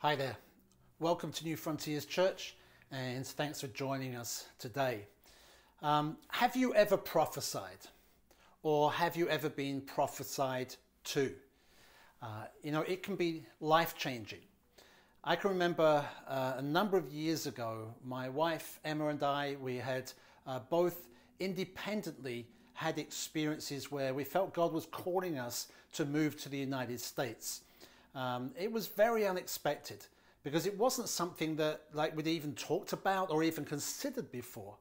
Hi there. Welcome to New Frontiers Church and thanks for joining us today. Um, have you ever prophesied or have you ever been prophesied to? Uh, you know, it can be life changing. I can remember uh, a number of years ago, my wife Emma and I, we had uh, both independently had experiences where we felt God was calling us to move to the United States. Um, it was very unexpected because it wasn't something that like we'd even talked about or even considered before.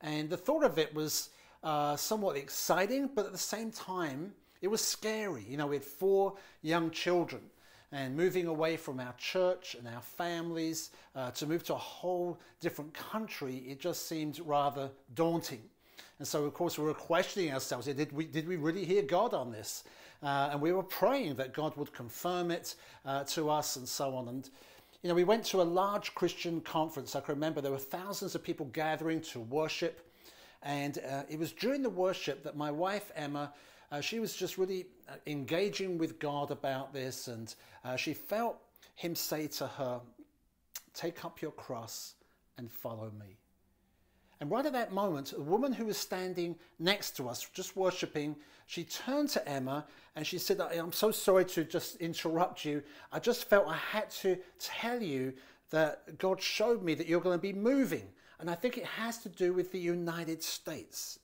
And the thought of it was uh, somewhat exciting, but at the same time, it was scary. You know, we had four young children and moving away from our church and our families uh, to move to a whole different country, it just seemed rather daunting. And so, of course, we were questioning ourselves did we, did we really hear God on this? Uh, and we were praying that God would confirm it uh, to us and so on. And, you know, we went to a large Christian conference. I can remember there were thousands of people gathering to worship. And uh, it was during the worship that my wife, Emma, uh, she was just really uh, engaging with God about this. And uh, she felt him say to her, Take up your cross and follow me. And right at that moment, a woman who was standing next to us, just worshipping, she turned to Emma and she said, I'm so sorry to just interrupt you. I just felt I had to tell you that God showed me that you're going to be moving. And I think it has to do with the United States.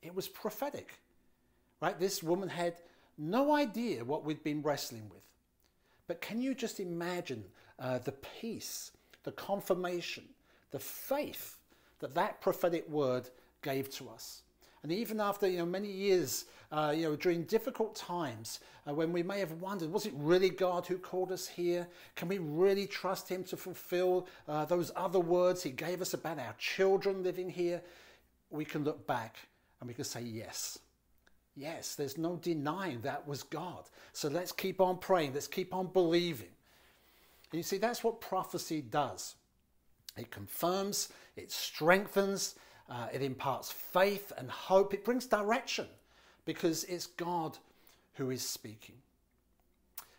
It was prophetic, right? This woman had no idea what we'd been wrestling with. But can you just imagine uh, the peace, the confirmation, the faith that that prophetic word gave to us. And even after you know many years, uh, you know during difficult times, uh, when we may have wondered, was it really God who called us here? Can we really trust Him to fulfill uh, those other words He gave us about our children living here? We can look back and we can say yes. Yes, there's no denying that was God. So let's keep on praying. Let's keep on believing. And you see, that's what prophecy does. It confirms, it strengthens, uh, it imparts faith and hope. It brings direction because it's God who is speaking.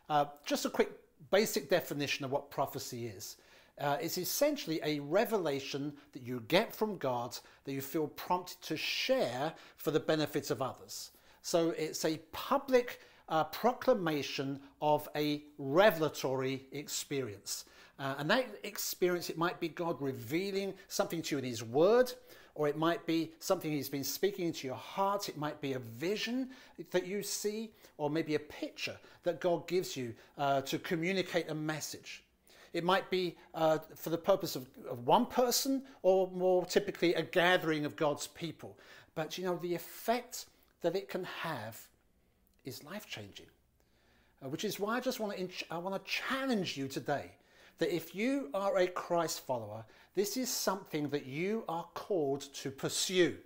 Uh, just a quick basic definition of what prophecy is. Uh, it's essentially a revelation that you get from God that you feel prompted to share for the benefits of others. So it's a public uh, proclamation of a revelatory experience. Uh, and that experience, it might be God revealing something to you in His Word, or it might be something He's been speaking into your heart. It might be a vision that you see, or maybe a picture that God gives you uh, to communicate a message. It might be uh, for the purpose of, of one person, or more typically a gathering of God's people. But you know, the effect that it can have is life changing. Uh, which is why I just want to I want to challenge you today that if you are a Christ follower, this is something that you are called to pursue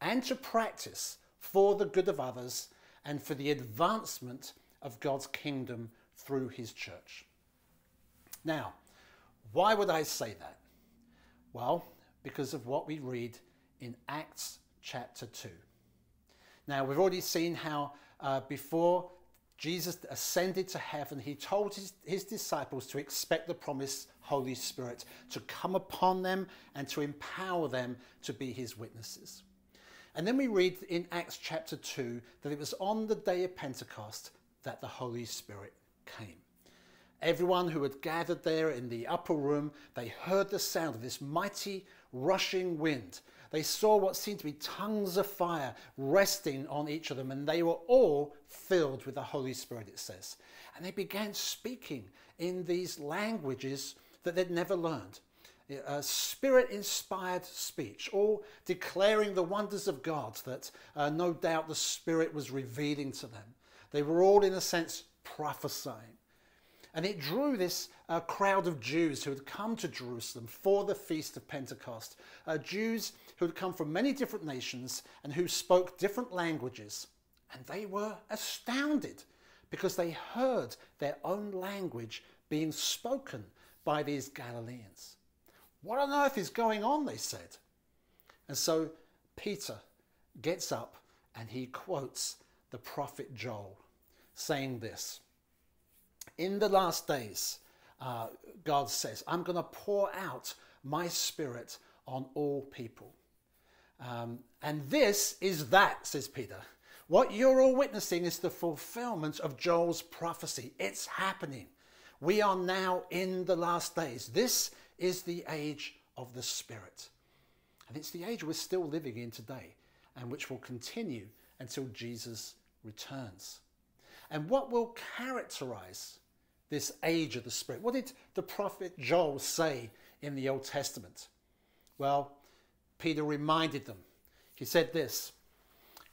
and to practice for the good of others and for the advancement of God's kingdom through his church. Now, why would I say that? Well, because of what we read in Acts chapter 2. Now, we've already seen how uh, before Jesus ascended to heaven, he told his, his disciples to expect the promised Holy Spirit to come upon them and to empower them to be his witnesses. And then we read in Acts chapter 2 that it was on the day of Pentecost that the Holy Spirit came. Everyone who had gathered there in the upper room, they heard the sound of this mighty rushing wind they saw what seemed to be tongues of fire resting on each of them, and they were all filled with the Holy Spirit, it says. And they began speaking in these languages that they'd never learned. A spirit inspired speech, all declaring the wonders of God that uh, no doubt the Spirit was revealing to them. They were all, in a sense, prophesying. And it drew this uh, crowd of Jews who had come to Jerusalem for the Feast of Pentecost. Uh, Jews who had come from many different nations and who spoke different languages. And they were astounded because they heard their own language being spoken by these Galileans. What on earth is going on? They said. And so Peter gets up and he quotes the prophet Joel, saying this In the last days, uh, God says, I'm going to pour out my spirit on all people. Um, and this is that, says Peter. What you're all witnessing is the fulfillment of Joel's prophecy. It's happening. We are now in the last days. This is the age of the Spirit. And it's the age we're still living in today and which will continue until Jesus returns. And what will characterize this age of the Spirit? What did the prophet Joel say in the Old Testament? Well, Peter reminded them. He said this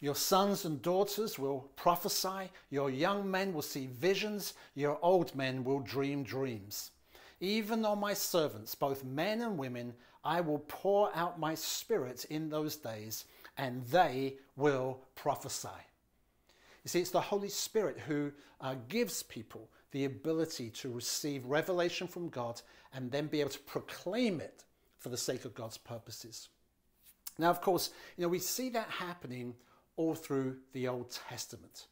Your sons and daughters will prophesy, your young men will see visions, your old men will dream dreams. Even on my servants, both men and women, I will pour out my spirit in those days, and they will prophesy. You see, it's the Holy Spirit who uh, gives people the ability to receive revelation from God and then be able to proclaim it for the sake of God's purposes. Now, of course, you know, we see that happening all through the Old Testament.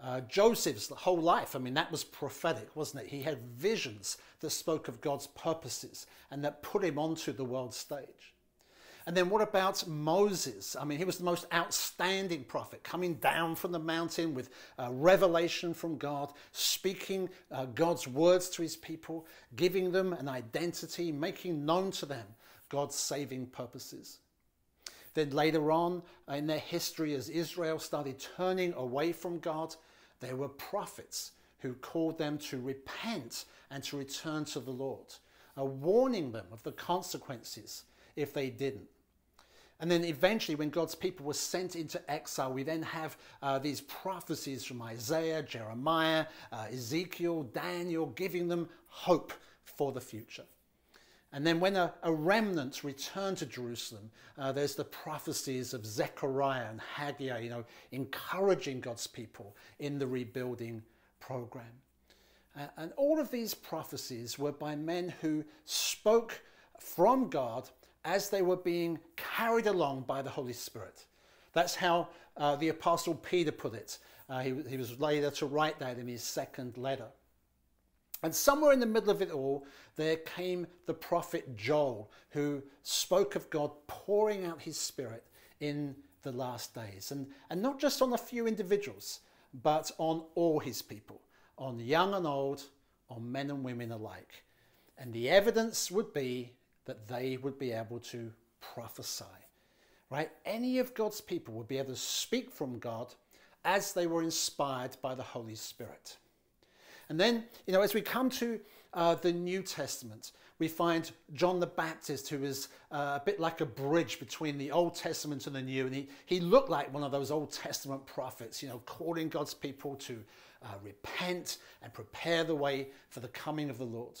Uh, Joseph's whole life, I mean, that was prophetic, wasn't it? He had visions that spoke of God's purposes and that put him onto the world stage. And then what about Moses? I mean, he was the most outstanding prophet, coming down from the mountain with uh, revelation from God, speaking uh, God's words to his people, giving them an identity, making known to them God's saving purposes. Then later on in their history, as Israel started turning away from God, there were prophets who called them to repent and to return to the Lord, uh, warning them of the consequences if they didn't. And then eventually, when God's people were sent into exile, we then have uh, these prophecies from Isaiah, Jeremiah, uh, Ezekiel, Daniel, giving them hope for the future. And then when a, a remnant returned to Jerusalem, uh, there's the prophecies of Zechariah and Haggai, you know, encouraging God's people in the rebuilding program. And all of these prophecies were by men who spoke from God as they were being carried along by the Holy Spirit. That's how uh, the Apostle Peter put it. Uh, he, he was later to write that in his second letter. And somewhere in the middle of it all, there came the prophet Joel, who spoke of God pouring out his spirit in the last days. And, and not just on a few individuals, but on all his people, on young and old, on men and women alike. And the evidence would be that they would be able to prophesy. Right? Any of God's people would be able to speak from God as they were inspired by the Holy Spirit. And then, you know, as we come to uh, the New Testament, we find John the Baptist, who is uh, a bit like a bridge between the Old Testament and the New. And he, he looked like one of those Old Testament prophets, you know, calling God's people to uh, repent and prepare the way for the coming of the Lord.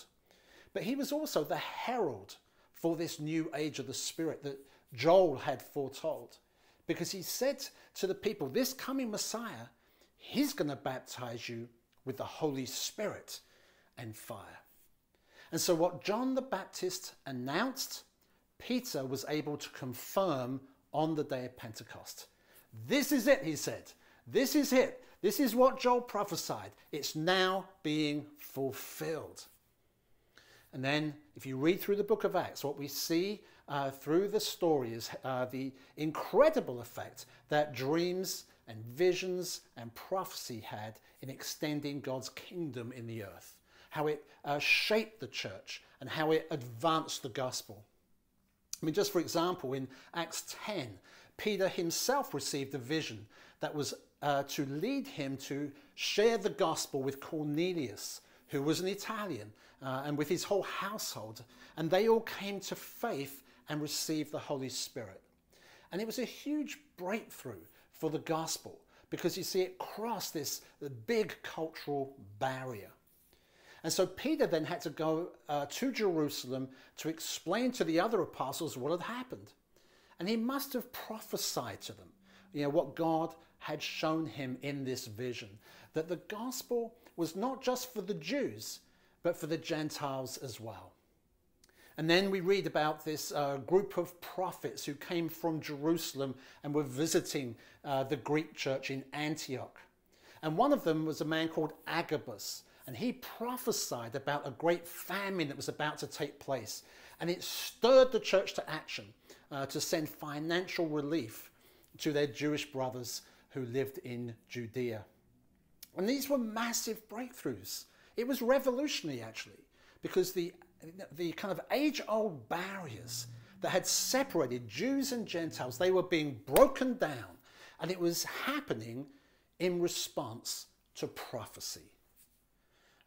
But he was also the herald for this new age of the Spirit that Joel had foretold. Because he said to the people, This coming Messiah, he's going to baptize you with the Holy Spirit and fire. And so, what John the Baptist announced, Peter was able to confirm on the day of Pentecost. This is it, he said. This is it. This is what Joel prophesied. It's now being fulfilled. And then, if you read through the book of Acts, what we see uh, through the story is uh, the incredible effect that dreams and visions and prophecy had in extending God's kingdom in the earth, how it uh, shaped the church and how it advanced the gospel. I mean, just for example, in Acts 10, Peter himself received a vision that was uh, to lead him to share the gospel with Cornelius, who was an Italian, uh, and with his whole household. And they all came to faith and received the Holy Spirit. And it was a huge breakthrough for the gospel because you see, it crossed this big cultural barrier. And so Peter then had to go uh, to Jerusalem to explain to the other apostles what had happened. And he must have prophesied to them, you know, what God had shown him in this vision that the gospel was not just for the Jews, but for the Gentiles as well. And then we read about this uh, group of prophets who came from Jerusalem and were visiting uh, the Greek church in Antioch. And one of them was a man called Agabus. and he prophesied about a great famine that was about to take place. And it stirred the church to action uh, to send financial relief to their Jewish brothers who lived in Judea. And these were massive breakthroughs. It was revolutionary, actually, because the, the kind of age old barriers that had separated Jews and Gentiles, they were being broken down. And it was happening in response to prophecy.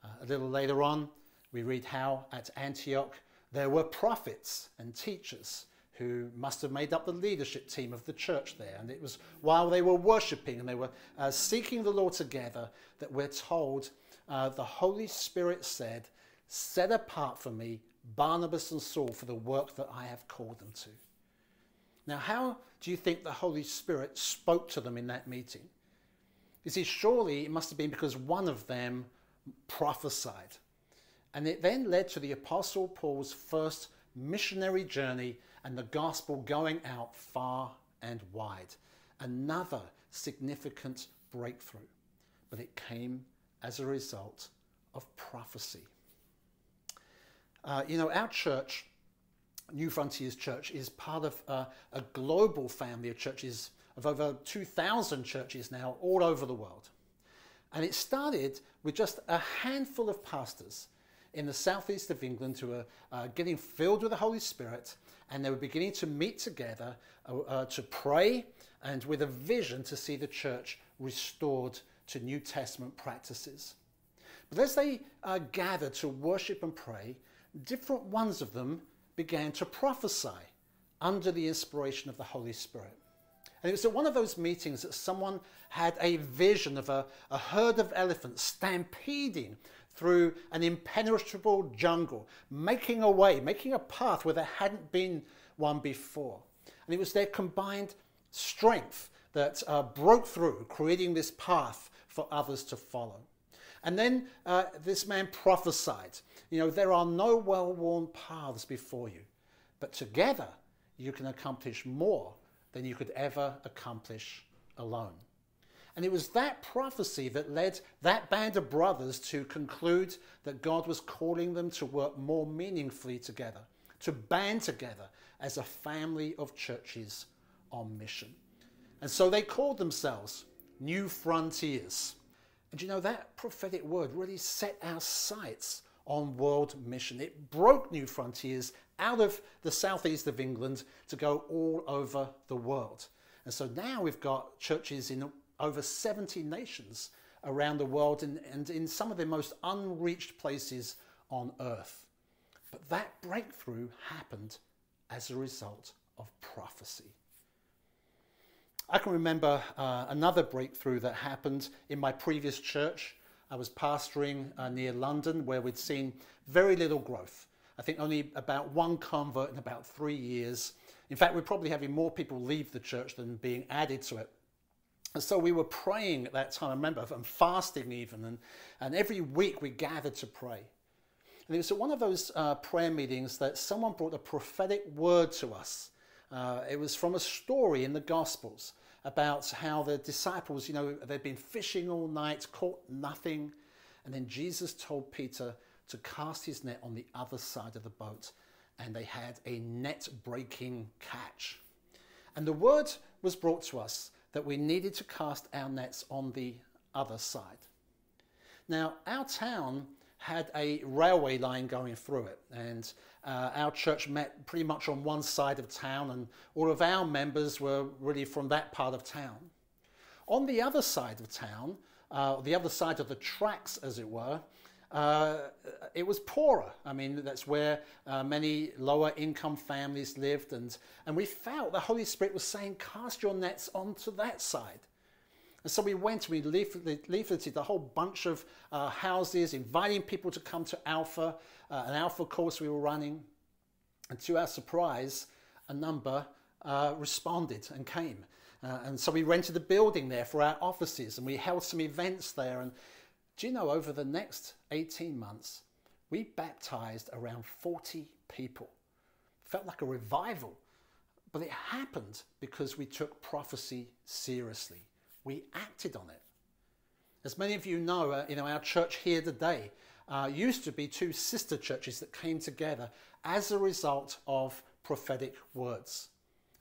Uh, a little later on, we read how at Antioch there were prophets and teachers who must have made up the leadership team of the church there. And it was while they were worshipping and they were uh, seeking the Lord together that we're told uh, the Holy Spirit said, Set apart for me Barnabas and Saul for the work that I have called them to. Now, how do you think the Holy Spirit spoke to them in that meeting? You see, surely it must have been because one of them prophesied. And it then led to the Apostle Paul's first missionary journey and the gospel going out far and wide. Another significant breakthrough, but it came as a result of prophecy. Uh, you know, our church, New Frontiers Church, is part of uh, a global family of churches of over 2,000 churches now all over the world. And it started with just a handful of pastors in the southeast of England who were uh, getting filled with the Holy Spirit and they were beginning to meet together uh, uh, to pray and with a vision to see the church restored to New Testament practices. But as they uh, gathered to worship and pray, different ones of them began to prophesy under the inspiration of the Holy Spirit. And it was at one of those meetings that someone had a vision of a, a herd of elephants stampeding through an impenetrable jungle, making a way, making a path where there hadn't been one before. And it was their combined strength that uh, broke through, creating this path for others to follow. And then uh, this man prophesied, you know, there are no well worn paths before you, but together you can accomplish more than you could ever accomplish alone. And it was that prophecy that led that band of brothers to conclude that God was calling them to work more meaningfully together, to band together as a family of churches on mission. And so they called themselves New Frontiers. And you know, that prophetic word really set our sights on world mission. It broke New Frontiers out of the southeast of England to go all over the world. And so now we've got churches in over 70 nations around the world and, and in some of the most unreached places on earth. But that breakthrough happened as a result of prophecy. I can remember uh, another breakthrough that happened in my previous church. I was pastoring uh, near London where we'd seen very little growth. I think only about one convert in about three years. In fact, we're probably having more people leave the church than being added to it. And so we were praying at that time, I remember, and fasting even, and, and every week we gathered to pray. And it was at one of those uh, prayer meetings that someone brought a prophetic word to us. Uh, it was from a story in the Gospels about how the disciples, you know, they'd been fishing all night, caught nothing. And then Jesus told Peter to cast his net on the other side of the boat. And they had a net breaking catch. And the word was brought to us that we needed to cast our nets on the other side. Now, our town had a railway line going through it, and uh, our church met pretty much on one side of town, and all of our members were really from that part of town. On the other side of town, uh, the other side of the tracks, as it were, uh, it was poorer. I mean, that's where uh, many lower income families lived. And, and we felt the Holy Spirit was saying, cast your nets onto that side. And so we went, and we leafleted, a whole bunch of uh, houses, inviting people to come to Alpha, uh, an Alpha course we were running. And to our surprise, a number uh, responded and came. Uh, and so we rented a building there for our offices and we held some events there. And do you know, over the next 18 months, we baptized around 40 people. Felt like a revival. But it happened because we took prophecy seriously. We acted on it. As many of you know, uh, you know our church here today uh, used to be two sister churches that came together as a result of prophetic words.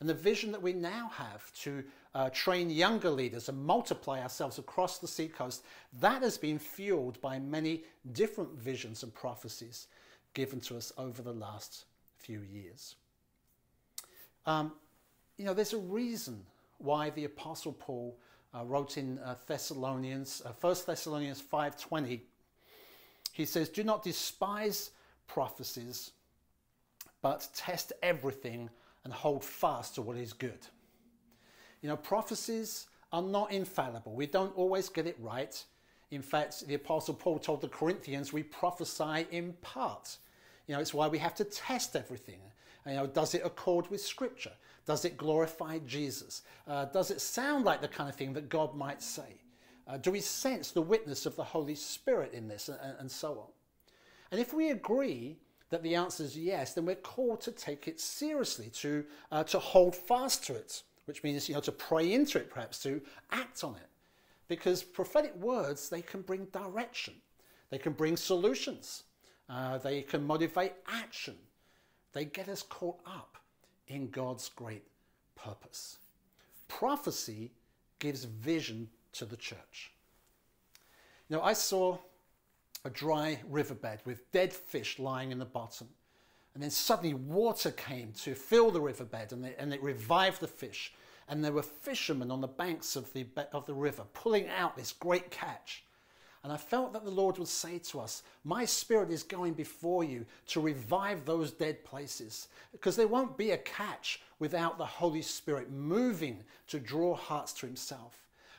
And the vision that we now have to uh, train younger leaders and multiply ourselves across the seacoast, that has been fueled by many different visions and prophecies given to us over the last few years. Um, you know, there's a reason why the Apostle Paul uh, wrote in uh, Thessalonians, uh, 1 Thessalonians 5.20, he says, Do not despise prophecies, but test everything and hold fast to what is good. You know, prophecies are not infallible. We don't always get it right. In fact, the Apostle Paul told the Corinthians, we prophesy in part. You know, it's why we have to test everything. You know, does it accord with Scripture? Does it glorify Jesus? Uh, does it sound like the kind of thing that God might say? Uh, do we sense the witness of the Holy Spirit in this, and, and so on? And if we agree that the answer is yes, then we're called to take it seriously, to, uh, to hold fast to it, which means you know, to pray into it, perhaps, to act on it. Because prophetic words, they can bring direction, they can bring solutions, uh, they can motivate action, they get us caught up in God's great purpose. Prophecy gives vision to the church. Know, I saw a dry riverbed with dead fish lying in the bottom. And then suddenly water came to fill the riverbed and, and it revived the fish. And there were fishermen on the banks of the, of the river pulling out this great catch. And I felt that the Lord would say to us, My spirit is going before you to revive those dead places. Because there won't be a catch without the Holy Spirit moving to draw hearts to Himself.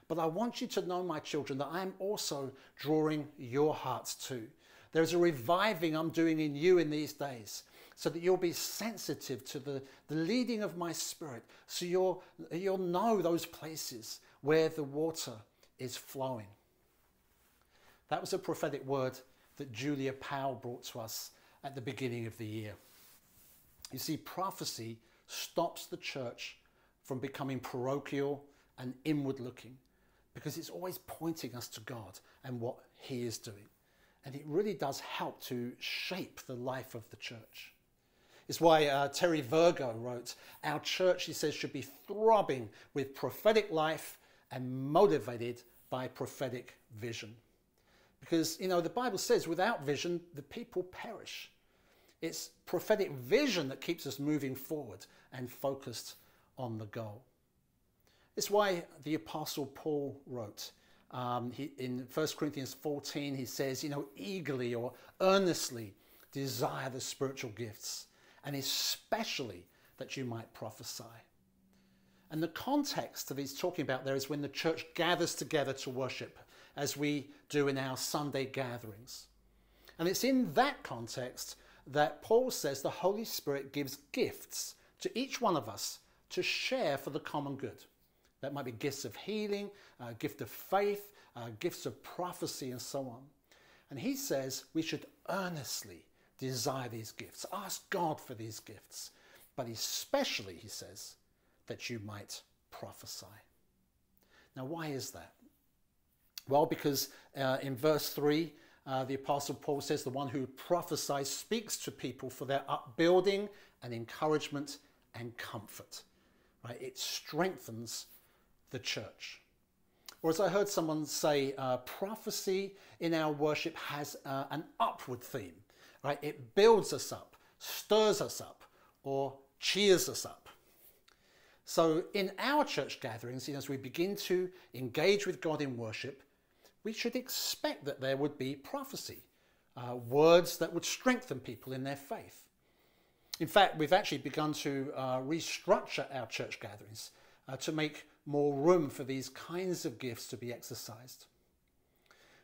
But I want you to know, my children, that I am also drawing your hearts too. There's a reviving I'm doing in you in these days so that you'll be sensitive to the, the leading of my spirit, so you'll, you'll know those places where the water is flowing. That was a prophetic word that Julia Powell brought to us at the beginning of the year. You see, prophecy stops the church from becoming parochial and inward looking because it's always pointing us to God and what He is doing. And it really does help to shape the life of the church. It's why uh, Terry Virgo wrote, Our church, he says, should be throbbing with prophetic life and motivated by prophetic vision. Because, you know, the Bible says without vision, the people perish. It's prophetic vision that keeps us moving forward and focused on the goal. It's why the Apostle Paul wrote um, he, in 1 Corinthians 14, he says, you know, eagerly or earnestly desire the spiritual gifts, and especially that you might prophesy. And the context that he's talking about there is when the church gathers together to worship as we do in our Sunday gatherings. And it's in that context that Paul says the Holy Spirit gives gifts to each one of us to share for the common good. That might be gifts of healing, a gift of faith, uh, gifts of prophecy, and so on. And he says we should earnestly desire these gifts, ask God for these gifts, but especially, he says, that you might prophesy. Now, why is that? Well, because uh, in verse 3, uh, the Apostle Paul says, The one who prophesies speaks to people for their upbuilding and encouragement and comfort. Right? It strengthens the church. Or as I heard someone say, uh, prophecy in our worship has uh, an upward theme. Right? It builds us up, stirs us up, or cheers us up. So in our church gatherings, you know, as we begin to engage with God in worship, we should expect that there would be prophecy, uh, words that would strengthen people in their faith. In fact, we've actually begun to uh, restructure our church gatherings uh, to make more room for these kinds of gifts to be exercised.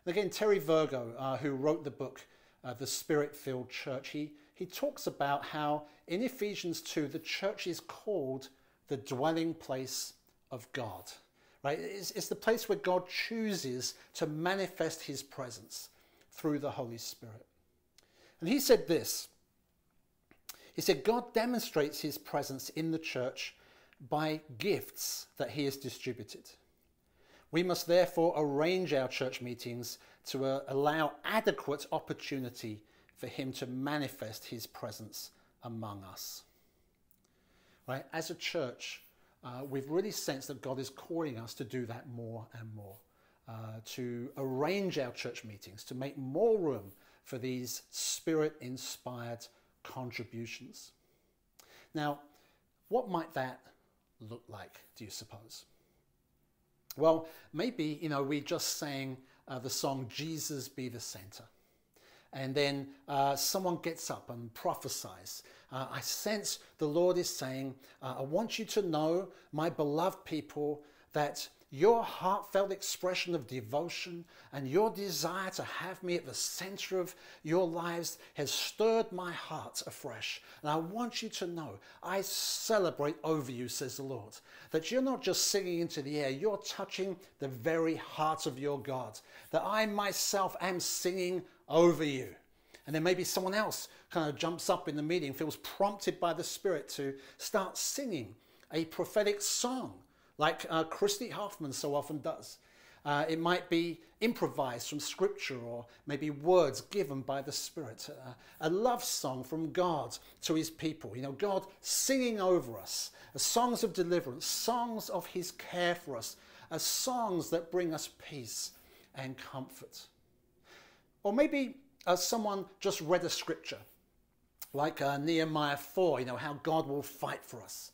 Again, Terry Virgo, uh, who wrote the book uh, The Spirit Filled Church, he, he talks about how in Ephesians 2 the church is called the dwelling place of God. Right? It's, it's the place where God chooses to manifest his presence through the Holy Spirit. And he said this He said, God demonstrates his presence in the church by gifts that he has distributed. We must therefore arrange our church meetings to uh, allow adequate opportunity for Him to manifest His presence among us. Right? As a church, uh, we've really sensed that God is calling us to do that more and more, uh, to arrange our church meetings, to make more room for these spirit inspired contributions. Now, what might that look like, do you suppose? Well, maybe, you know, we just sang uh, the song Jesus Be the Center. And then uh, someone gets up and prophesies. Uh, I sense the Lord is saying, uh, I want you to know, my beloved people, that your heartfelt expression of devotion and your desire to have me at the center of your lives has stirred my heart afresh. And I want you to know, I celebrate over you, says the Lord, that you're not just singing into the air, you're touching the very heart of your God, that I myself am singing over you. And then maybe someone else kind of jumps up in the meeting, feels prompted by the Spirit to start singing a prophetic song like uh, Christy Hoffman so often does. Uh, it might be improvised from scripture or maybe words given by the Spirit. Uh, a love song from God to his people. You know, God singing over us. Uh, songs of deliverance, songs of his care for us. Uh, songs that bring us peace and comfort. Or maybe uh, someone just read a scripture, like Nehemiah 4, you know, how God will fight for us.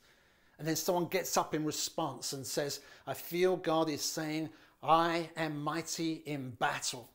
And then someone gets up in response and says, I feel God is saying, I am mighty in battle.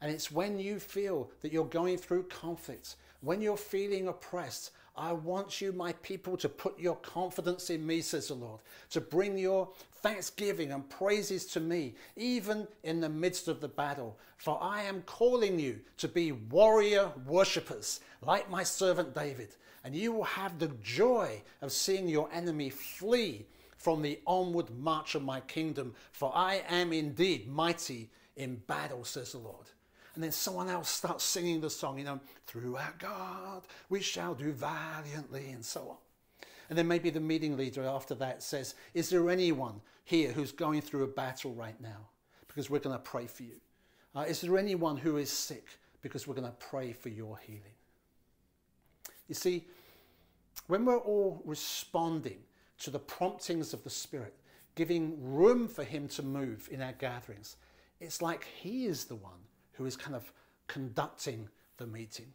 And it's when you feel that you're going through conflict, when you're feeling oppressed, I want you, my people, to put your confidence in me, says the Lord, to bring your thanksgiving and praises to me, even in the midst of the battle. For I am calling you to be warrior worshippers, like my servant David and you will have the joy of seeing your enemy flee from the onward march of my kingdom. For I am indeed mighty in battle, says the Lord. And then someone else starts singing the song, you know, through our God we shall do valiantly, and so on. And then maybe the meeting leader after that says, Is there anyone here who's going through a battle right now? Because we're going to pray for you. Uh, is there anyone who is sick? Because we're going to pray for your healing. You see, when we're all responding to the promptings of the Spirit, giving room for Him to move in our gatherings, it's like He is the one who is kind of conducting the meeting.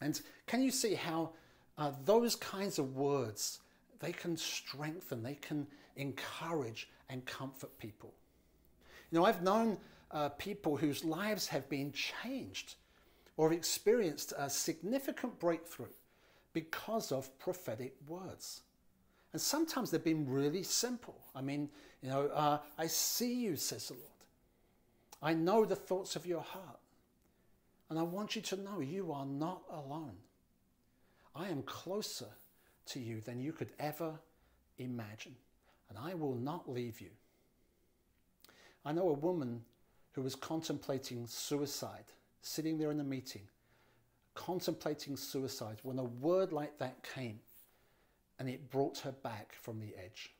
And can you see how uh, those kinds of words they can strengthen, they can encourage and comfort people? You know, I've known uh, people whose lives have been changed or experienced a significant breakthrough because of prophetic words. And sometimes they've been really simple. I mean, you know, uh, I see you, says the Lord. I know the thoughts of your heart. And I want you to know you are not alone. I am closer to you than you could ever imagine. And I will not leave you. I know a woman who was contemplating suicide sitting there in a meeting, contemplating suicide, when a word like that came and it brought her back from the edge.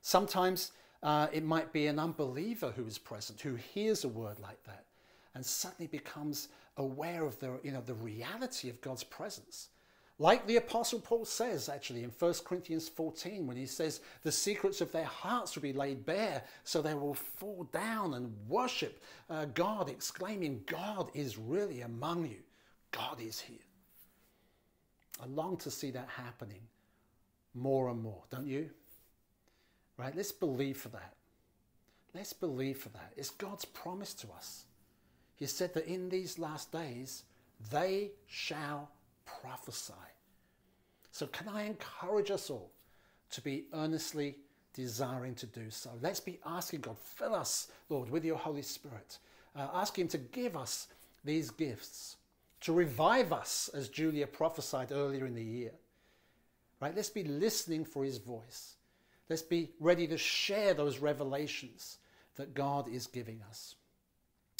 Sometimes uh, it might be an unbeliever who is present, who hears a word like that and suddenly becomes aware of the, you know, the reality of God's presence. Like the Apostle Paul says, actually, in 1 Corinthians 14, when he says, The secrets of their hearts will be laid bare, so they will fall down and worship uh, God, exclaiming, God is really among you. God is here. I long to see that happening more and more, don't you? Right? Let's believe for that. Let's believe for that. It's God's promise to us. He said that in these last days, they shall prophesy. So, can I encourage us all to be earnestly desiring to do so? Let's be asking God, fill us, Lord, with your Holy Spirit. Uh, ask Him to give us these gifts, to revive us, as Julia prophesied earlier in the year. Right? Let's be listening for His voice. Let's be ready to share those revelations that God is giving us.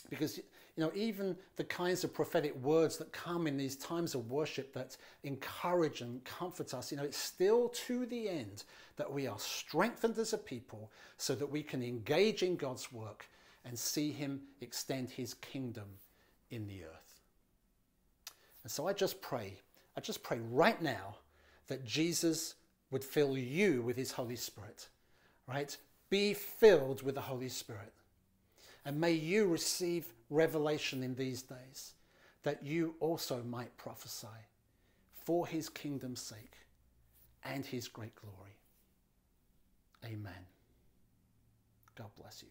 Because, you know, even the kinds of prophetic words that come in these times of worship that encourage and comfort us, you know, it's still to the end that we are strengthened as a people so that we can engage in God's work and see Him extend His kingdom in the earth. And so I just pray, I just pray right now that Jesus would fill you with His Holy Spirit, right? Be filled with the Holy Spirit. And may you receive revelation in these days that you also might prophesy for his kingdom's sake and his great glory. Amen. God bless you.